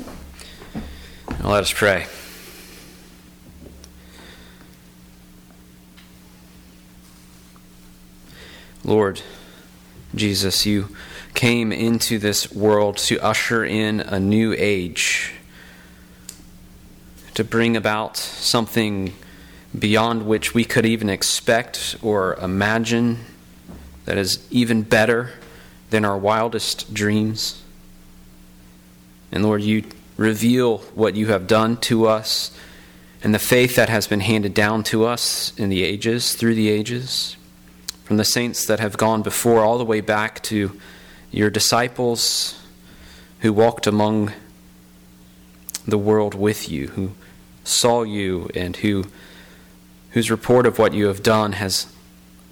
Now let us pray. Lord Jesus, you came into this world to usher in a new age, to bring about something beyond which we could even expect or imagine that is even better than our wildest dreams. And Lord, you reveal what you have done to us and the faith that has been handed down to us in the ages, through the ages, from the saints that have gone before, all the way back to your disciples who walked among the world with you, who saw you, and who, whose report of what you have done has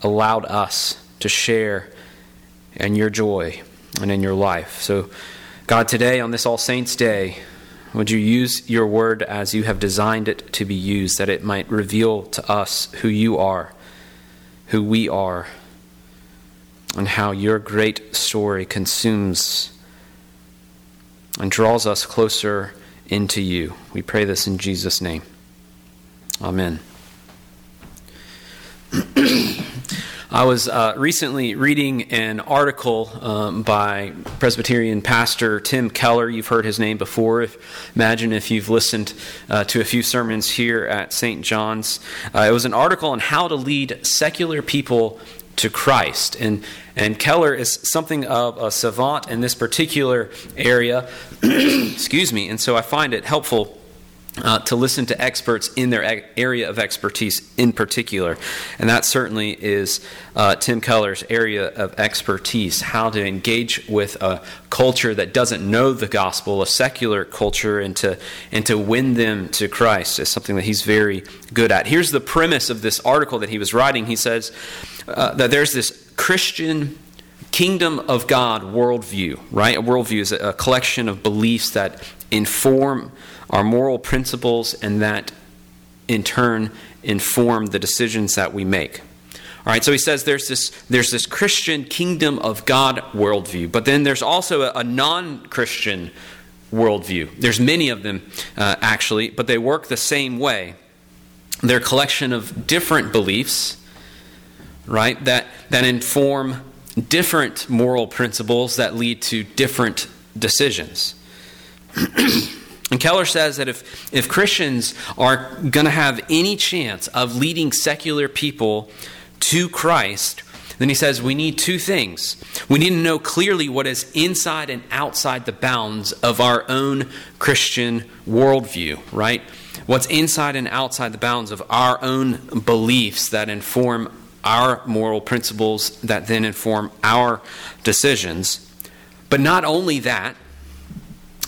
allowed us to share in your joy and in your life. So, God, today on this All Saints' Day, would you use your word as you have designed it to be used, that it might reveal to us who you are, who we are, and how your great story consumes and draws us closer into you. We pray this in Jesus' name. Amen. I was uh, recently reading an article um, by Presbyterian pastor Tim Keller. You've heard his name before. If, imagine if you've listened uh, to a few sermons here at St. John's. Uh, it was an article on how to lead secular people to Christ. And, and Keller is something of a savant in this particular area. Excuse me. And so I find it helpful uh, to listen to experts in their area of expertise in particular. And that certainly is uh, Tim Keller's area of expertise how to engage with a culture that doesn't know the gospel, a secular culture, and to, and to win them to Christ is something that he's very good at. Here's the premise of this article that he was writing. He says uh, that there's this Christian kingdom of God worldview, right? A worldview is a collection of beliefs that inform our moral principles and that in turn inform the decisions that we make. All right, so he says there's this, there's this Christian kingdom of God worldview, but then there's also a, a non Christian worldview. There's many of them, uh, actually, but they work the same way. They're a collection of different beliefs, right, that, that inform different moral principles that lead to different decisions. And Keller says that if, if Christians are going to have any chance of leading secular people to Christ, then he says we need two things. We need to know clearly what is inside and outside the bounds of our own Christian worldview, right? What's inside and outside the bounds of our own beliefs that inform our moral principles that then inform our decisions. But not only that,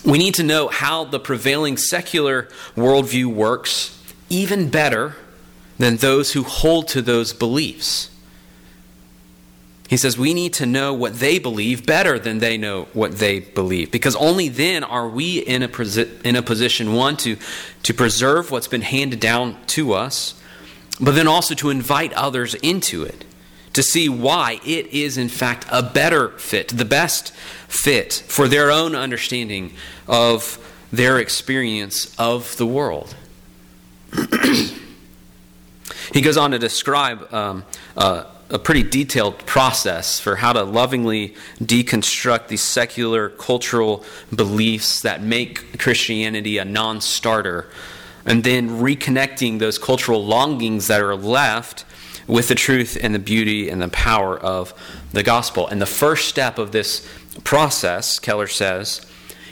we need to know how the prevailing secular worldview works even better than those who hold to those beliefs. He says we need to know what they believe better than they know what they believe. Because only then are we in a, in a position, one, to, to preserve what's been handed down to us, but then also to invite others into it, to see why it is, in fact, a better fit, the best fit for their own understanding of their experience of the world. he goes on to describe um, uh, a pretty detailed process for how to lovingly deconstruct these secular cultural beliefs that make Christianity a non starter, and then reconnecting those cultural longings that are left with the truth and the beauty and the power of the gospel. And the first step of this process, Keller says,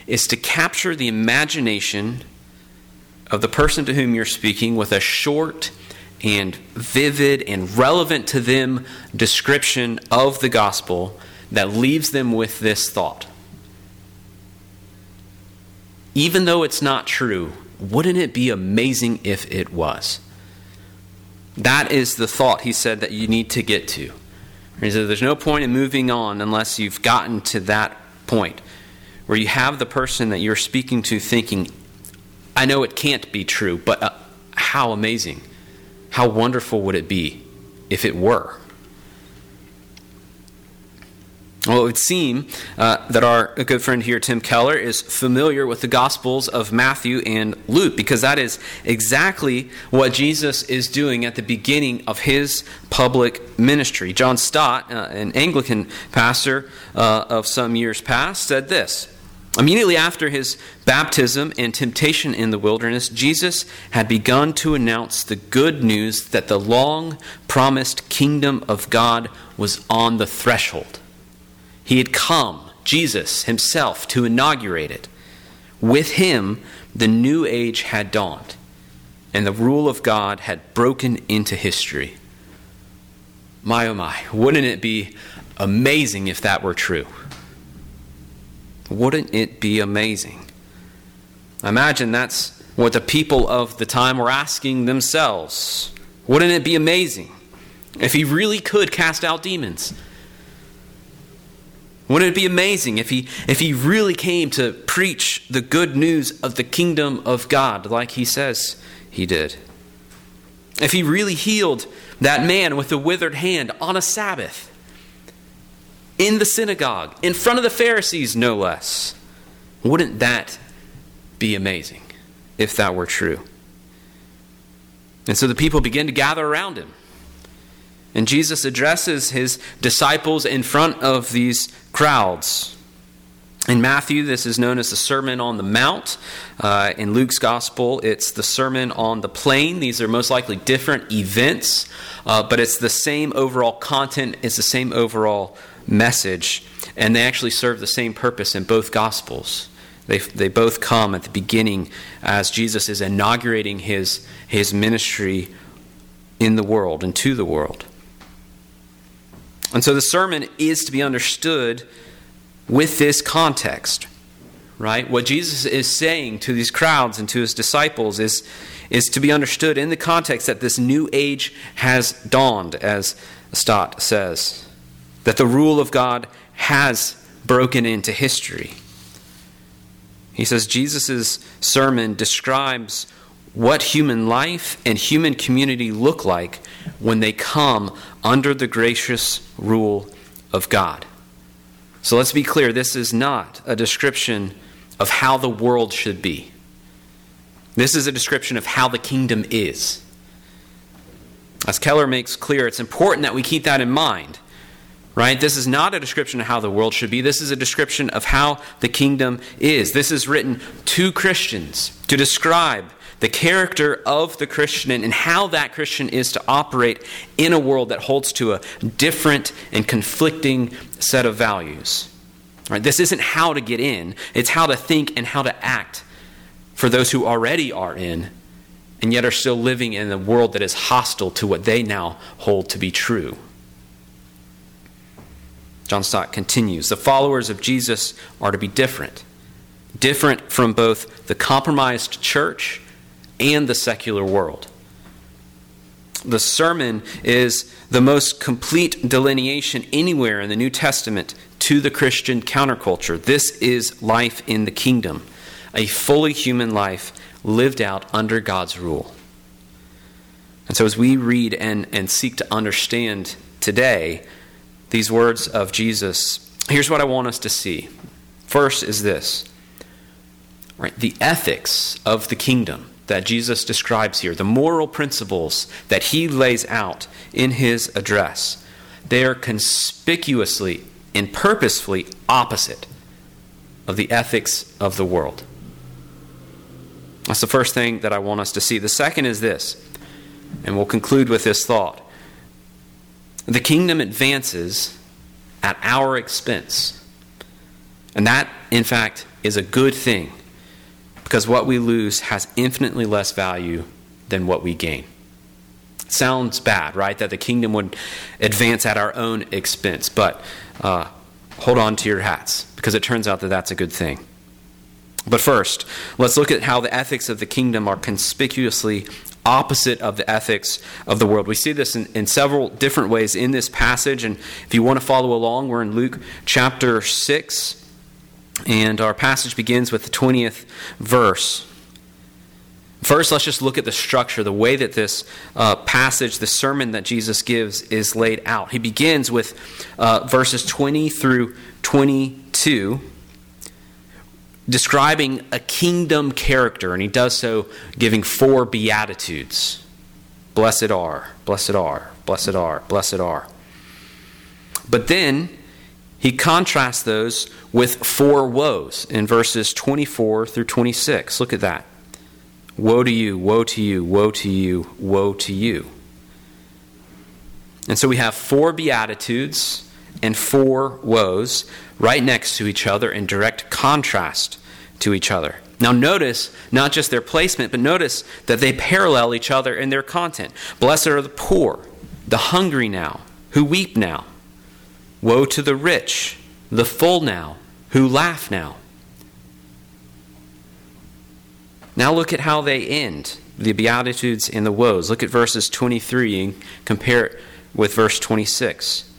is to capture the imagination of the person to whom you're speaking with a short and vivid and relevant to them description of the gospel that leaves them with this thought. Even though it's not true, wouldn't it be amazing if it was? That is the thought he said that you need to get to. He said, There's no point in moving on unless you've gotten to that point where you have the person that you're speaking to thinking, I know it can't be true, but uh, how amazing, how wonderful would it be if it were? Well, it would seem uh, that our good friend here, Tim Keller, is familiar with the Gospels of Matthew and Luke because that is exactly what Jesus is doing at the beginning of his public ministry. John Stott, uh, an Anglican pastor uh, of some years past, said this Immediately after his baptism and temptation in the wilderness, Jesus had begun to announce the good news that the long promised kingdom of God was on the threshold. He had come, Jesus himself, to inaugurate it. With him, the new age had dawned, and the rule of God had broken into history. My oh my, wouldn't it be amazing if that were true? Wouldn't it be amazing? Imagine that's what the people of the time were asking themselves. Wouldn't it be amazing if he really could cast out demons? Wouldn't it be amazing if he, if he really came to preach the good news of the kingdom of God like he says he did? If he really healed that man with the withered hand on a Sabbath, in the synagogue, in front of the Pharisees, no less, wouldn't that be amazing if that were true? And so the people begin to gather around him. And Jesus addresses his disciples in front of these crowds. In Matthew, this is known as the Sermon on the Mount. Uh, in Luke's Gospel, it's the Sermon on the Plain. These are most likely different events, uh, but it's the same overall content, it's the same overall message, and they actually serve the same purpose in both Gospels. They, they both come at the beginning as Jesus is inaugurating his, his ministry in the world and to the world. And so the sermon is to be understood with this context, right? What Jesus is saying to these crowds and to his disciples is, is to be understood in the context that this new age has dawned, as Stott says, that the rule of God has broken into history. He says Jesus' sermon describes what human life and human community look like when they come under the gracious rule of God. So let's be clear this is not a description of how the world should be. This is a description of how the kingdom is. As Keller makes clear, it's important that we keep that in mind right? This is not a description of how the world should be. This is a description of how the kingdom is. This is written to Christians to describe the character of the Christian and how that Christian is to operate in a world that holds to a different and conflicting set of values. Right? This isn't how to get in, it's how to think and how to act for those who already are in and yet are still living in a world that is hostile to what they now hold to be true. John Stott continues The followers of Jesus are to be different, different from both the compromised church and the secular world. The sermon is the most complete delineation anywhere in the New Testament to the Christian counterculture. This is life in the kingdom, a fully human life lived out under God's rule. And so, as we read and, and seek to understand today these words of Jesus, here's what I want us to see. First is this right, the ethics of the kingdom that Jesus describes here, the moral principles that he lays out in his address, they are conspicuously and purposefully opposite of the ethics of the world. That's the first thing that I want us to see. The second is this, and we'll conclude with this thought. The kingdom advances at our expense. And that, in fact, is a good thing because what we lose has infinitely less value than what we gain. sounds bad, right? That the kingdom would advance at our own expense. But uh, hold on to your hats because it turns out that that's a good thing. But first, let's look at how the ethics of the kingdom are conspicuously opposite of the ethics of the world. We see this in, in, several different ways in this passage. And if you want to follow along, we're in Luke chapter 6. And our passage begins with the 20th verse. First, let's just look at the structure, the way that this uh, passage, the sermon that Jesus gives, is laid out. He begins with uh, verses 20 through 22, describing a kingdom character, and he does so giving four beatitudes Blessed are, blessed are, blessed are, blessed are. But then he contrasts those with four woes in verses 24 through 26. Look at that. Woe to you, woe to you, woe to you, woe to you. And so we have four Beatitudes and four woes right next to each other in direct contrast to each other. Now, notice not just their placement, but notice that they parallel each other in their content. Blessed are the poor, the hungry now, who weep now. Woe to the rich, the full now, who laugh now. Now look at how they end the Beatitudes and the woes. Look at verses 23 and compare it with verse 26.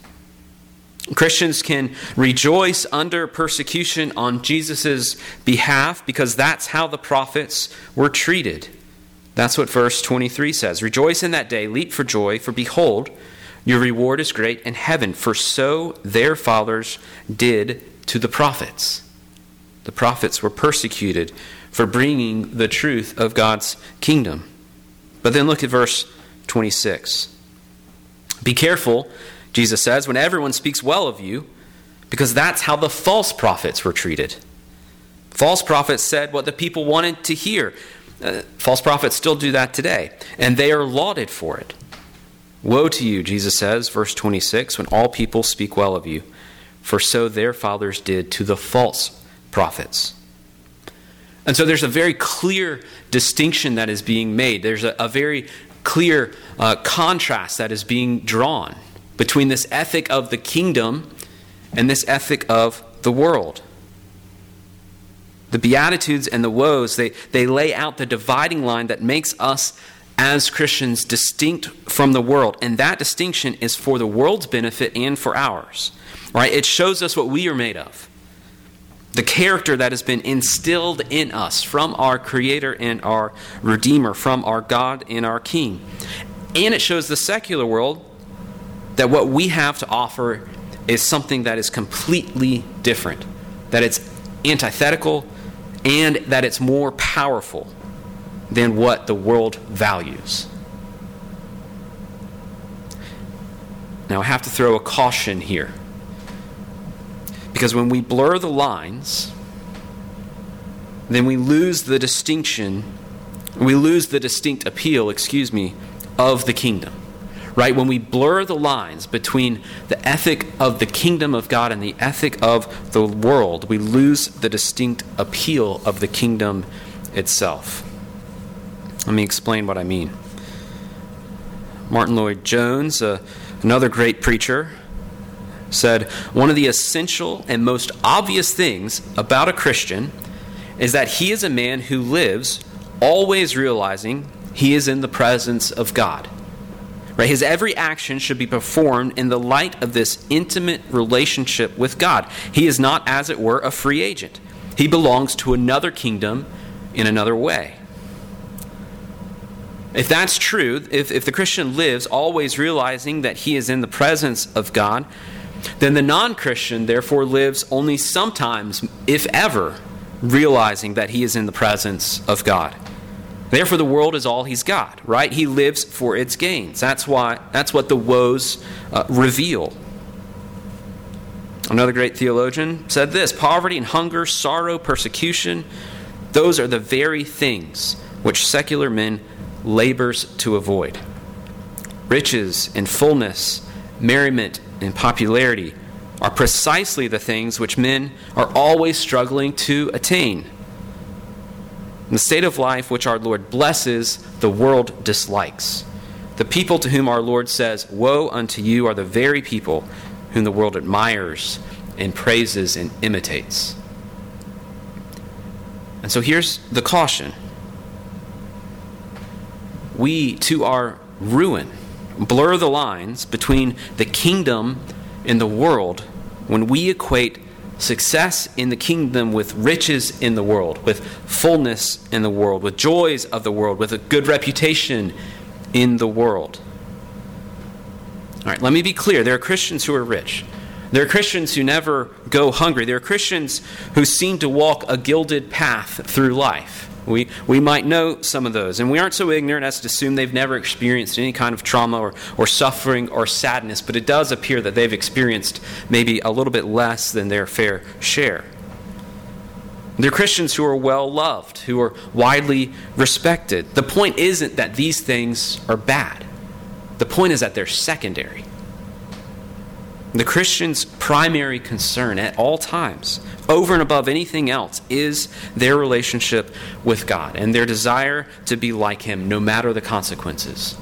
Christians can rejoice under persecution on Jesus' behalf because that's how the prophets were treated. That's what verse 23 says. Rejoice in that day, leap for joy, for behold, your reward is great in heaven, for so their fathers did to the prophets. The prophets were persecuted for bringing the truth of God's kingdom. But then look at verse 26. Be careful, Jesus says, when everyone speaks well of you, because that's how the false prophets were treated. False prophets said what the people wanted to hear. Uh, false prophets still do that today, and they are lauded for it. Woe to you, Jesus says, verse 26, when all people speak well of you, for so their fathers did to the false prophets. And so there's a very clear distinction that is being made. There's a, a very clear uh, contrast that is being drawn between this ethic of the kingdom and this ethic of the world. The Beatitudes and the woes, they, they lay out the dividing line that makes us as Christians distinct from the world. And that distinction is for the world's benefit and for ours. Right? It shows us what we are made of the character that has been instilled in us from our Creator and our Redeemer, from our God and our King. And it shows the secular world that what we have to offer is something that is completely different, that it's antithetical, and that it's more powerful than what the world values. Now, I have to throw a caution here. Because when we blur the lines, then we lose the distinction, we lose the distinct appeal, excuse me, of the kingdom. Right? When we blur the lines between the ethic of the kingdom of God and the ethic of the world, we lose the distinct appeal of the kingdom itself. Let me explain what I mean. Martyn Lloyd-Jones, uh, another great preacher, said one of the essential and most obvious things about a Christian is that he is a man who lives always realizing he is in the presence of God. Right? His every action should be performed in the light of this intimate relationship with God. He is not, as it were, a free agent. He belongs to another kingdom in another way. If that's true, if, if the Christian lives always realizing that he is in the presence of God, then the non Christian, therefore, lives only sometimes, if ever, realizing that he is in the presence of God. Therefore, the world is all he's got, right? He lives for its gains. That's why. That's what the woes uh, reveal. Another great theologian said this: poverty and hunger, sorrow, persecution, those are the very things which secular men labors to avoid. Riches and fullness, merriment and popularity are precisely the things which men are always struggling to attain. the state of life which our Lord blesses, the world dislikes. The people to whom our Lord says, Woe unto you, are the very people whom the world admires and praises and imitates. And so here's the caution we, to our ruin, blur the lines between the kingdom and the world when we equate success in the kingdom with riches in the world, with fullness in the world, with joys of the world, with a good reputation in the world. All right, let me be clear. There are Christians who are rich. There are Christians who never go hungry. There are Christians who seem to walk a gilded path through life. We, we might know some of those. And we aren't so ignorant as to assume they've never experienced any kind of trauma or, or suffering or sadness, but it does appear that they've experienced maybe a little bit less than their fair share. They're Christians who are well loved, who are widely respected. The point isn't that these things are bad, the point is that they're secondary. The Christian's primary concern at all times, over and above anything else, is their relationship with God and their desire to be like Him no matter the consequences.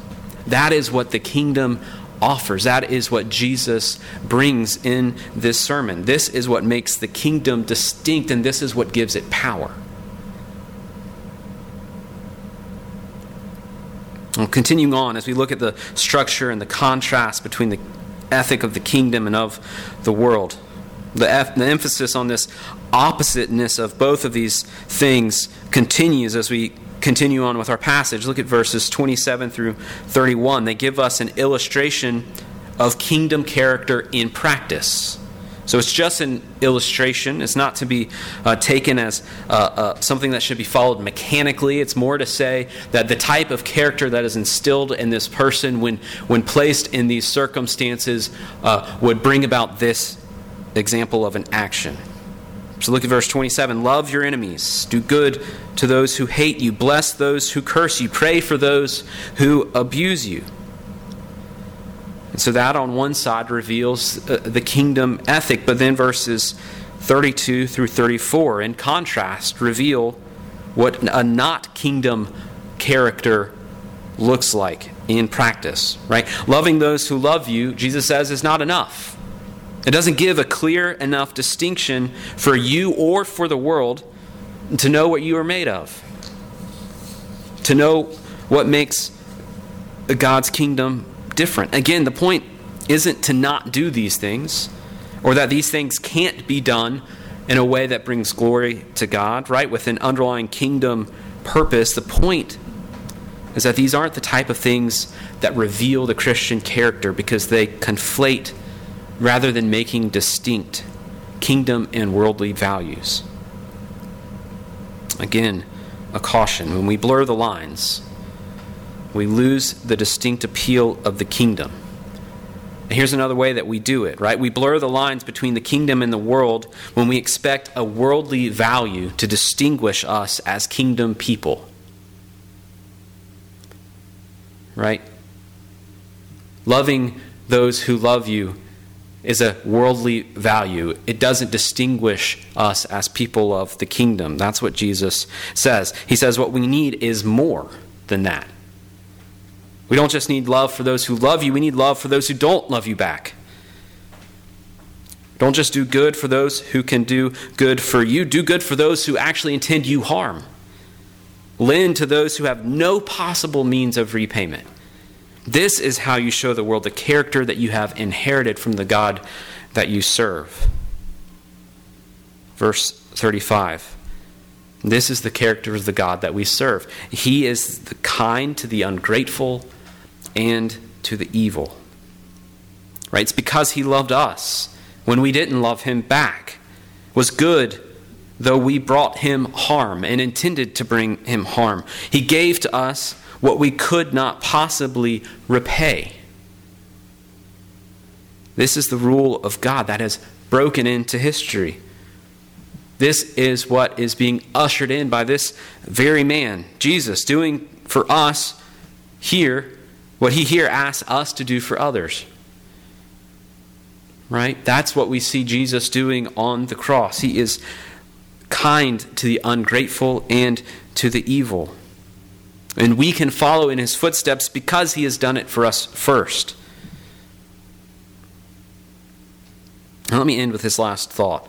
That is what the kingdom offers. That is what Jesus brings in this sermon. This is what makes the kingdom distinct, and this is what gives it power. Well, continuing on, as we look at the structure and the contrast between the ethic of the kingdom and of the world. The, the emphasis on this oppositeness of both of these things continues as we continue on with our passage. Look at verses 27 through 31. They give us an illustration of kingdom character in practice. So it's just an illustration. It's not to be uh, taken as uh, uh, something that should be followed mechanically. It's more to say that the type of character that is instilled in this person when, when placed in these circumstances uh, would bring about this example of an action. So look at verse 27. Love your enemies. Do good to those who hate you. Bless those who curse you. Pray for those who abuse you. So that on one side reveals uh, the kingdom ethic, but then verses 32 through 34, in contrast, reveal what a not kingdom character looks like in practice, right? Loving those who love you, Jesus says, is not enough. It doesn't give a clear enough distinction for you or for the world to know what you are made of, to know what makes God's kingdom different. Again, the point isn't to not do these things or that these things can't be done in a way that brings glory to God, right? With an underlying kingdom purpose. The point is that these aren't the type of things that reveal the Christian character because they conflate rather than making distinct kingdom and worldly values. Again, a caution. When we blur the lines, we lose the distinct appeal of the kingdom. And here's another way that we do it, right? We blur the lines between the kingdom and the world when we expect a worldly value to distinguish us as kingdom people. Right? Loving those who love you is a worldly value. It doesn't distinguish us as people of the kingdom. That's what Jesus says. He says what we need is more than that. We don't just need love for those who love you, we need love for those who don't love you back. Don't just do good for those who can do good for you, do good for those who actually intend you harm. Lend to those who have no possible means of repayment. This is how you show the world the character that you have inherited from the God that you serve. Verse 35. This is the character of the God that we serve. He is the kind to the ungrateful and to the evil. Right? It's because he loved us when we didn't love him back. Was good though we brought him harm and intended to bring him harm. He gave to us what we could not possibly repay. This is the rule of God that has broken into history. This is what is being ushered in by this very man, Jesus, doing for us here what he here asks us to do for others. Right? That's what we see Jesus doing on the cross. He is kind to the ungrateful and to the evil. And we can follow in his footsteps because he has done it for us first. Now, let me end with this last thought.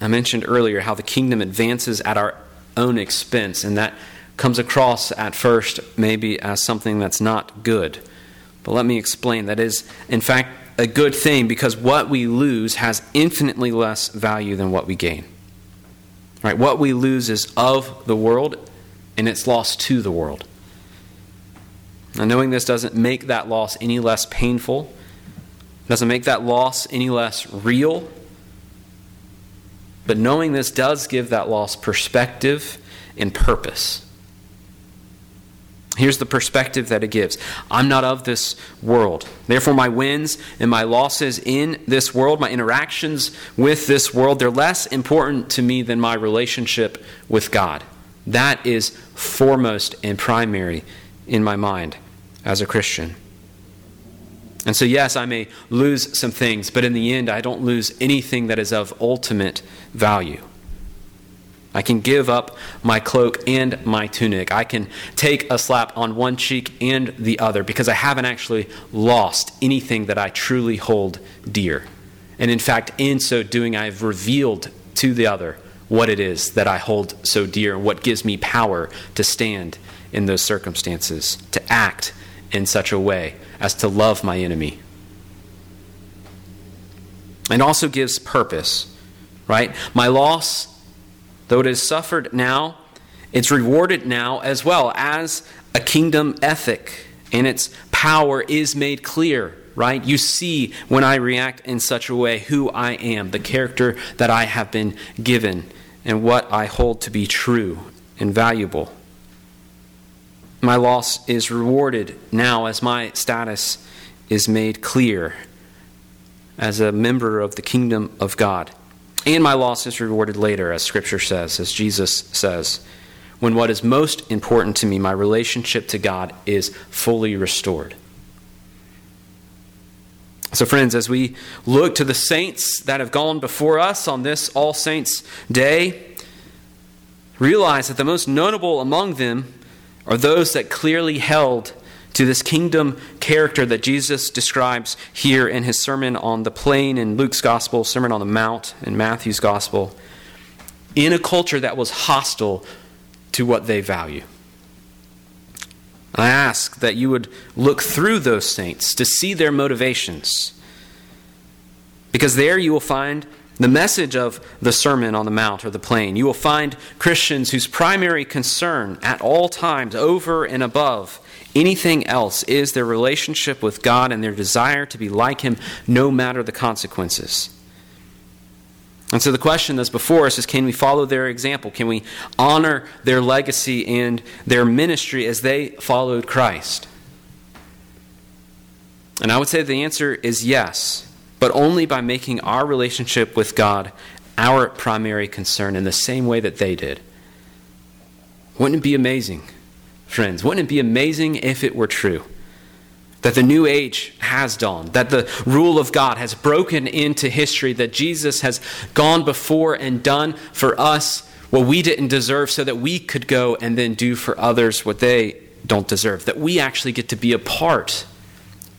I mentioned earlier how the kingdom advances at our own expense, and that comes across at first maybe as something that's not good. But let me explain. That is, in fact, a good thing because what we lose has infinitely less value than what we gain. Right? What we lose is of the world, and it's lost to the world. Now, knowing this doesn't make that loss any less painful, doesn't make that loss any less real. But knowing this does give that loss perspective and purpose. Here's the perspective that it gives I'm not of this world. Therefore, my wins and my losses in this world, my interactions with this world, they're less important to me than my relationship with God. That is foremost and primary in my mind as a Christian. And so, yes, I may lose some things, but in the end, I don't lose anything that is of ultimate value. I can give up my cloak and my tunic. I can take a slap on one cheek and the other because I haven't actually lost anything that I truly hold dear. And in fact, in so doing, I've revealed to the other what it is that I hold so dear and what gives me power to stand in those circumstances, to act in such a way as to love my enemy. And also gives purpose, right? My loss, though it is suffered now, it's rewarded now as well as a kingdom ethic, and its power is made clear, right? You see when I react in such a way who I am, the character that I have been given, and what I hold to be true and valuable. My loss is rewarded now as my status is made clear as a member of the kingdom of God. And my loss is rewarded later, as Scripture says, as Jesus says, when what is most important to me, my relationship to God, is fully restored. So, friends, as we look to the saints that have gone before us on this All Saints' Day, realize that the most notable among them are those that clearly held to this kingdom character that Jesus describes here in his Sermon on the Plain in Luke's Gospel, Sermon on the Mount in Matthew's Gospel, in a culture that was hostile to what they value. I ask that you would look through those saints to see their motivations. Because there you will find the message of the Sermon on the Mount or the Plain. You will find Christians whose primary concern at all times, over and above anything else, is their relationship with God and their desire to be like Him no matter the consequences. And so the question that's before us is can we follow their example? Can we honor their legacy and their ministry as they followed Christ? And I would say the answer is yes but only by making our relationship with God our primary concern in the same way that they did. Wouldn't it be amazing, friends? Wouldn't it be amazing if it were true? That the new age has dawned, that the rule of God has broken into history, that Jesus has gone before and done for us what we didn't deserve so that we could go and then do for others what they don't deserve, that we actually get to be a part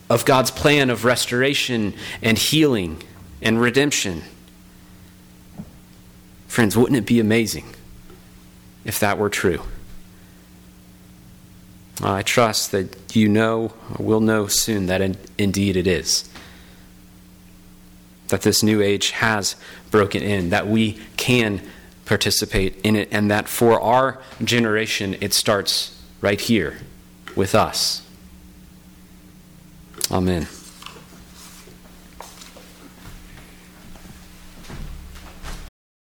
of God's plan of restoration and healing and redemption. Friends, wouldn't it be amazing if that were true? Uh, I trust that you know, or will know soon, that in, indeed it is. That this new age has broken in, that we can participate in it, and that for our generation, it starts right here with us. Amen.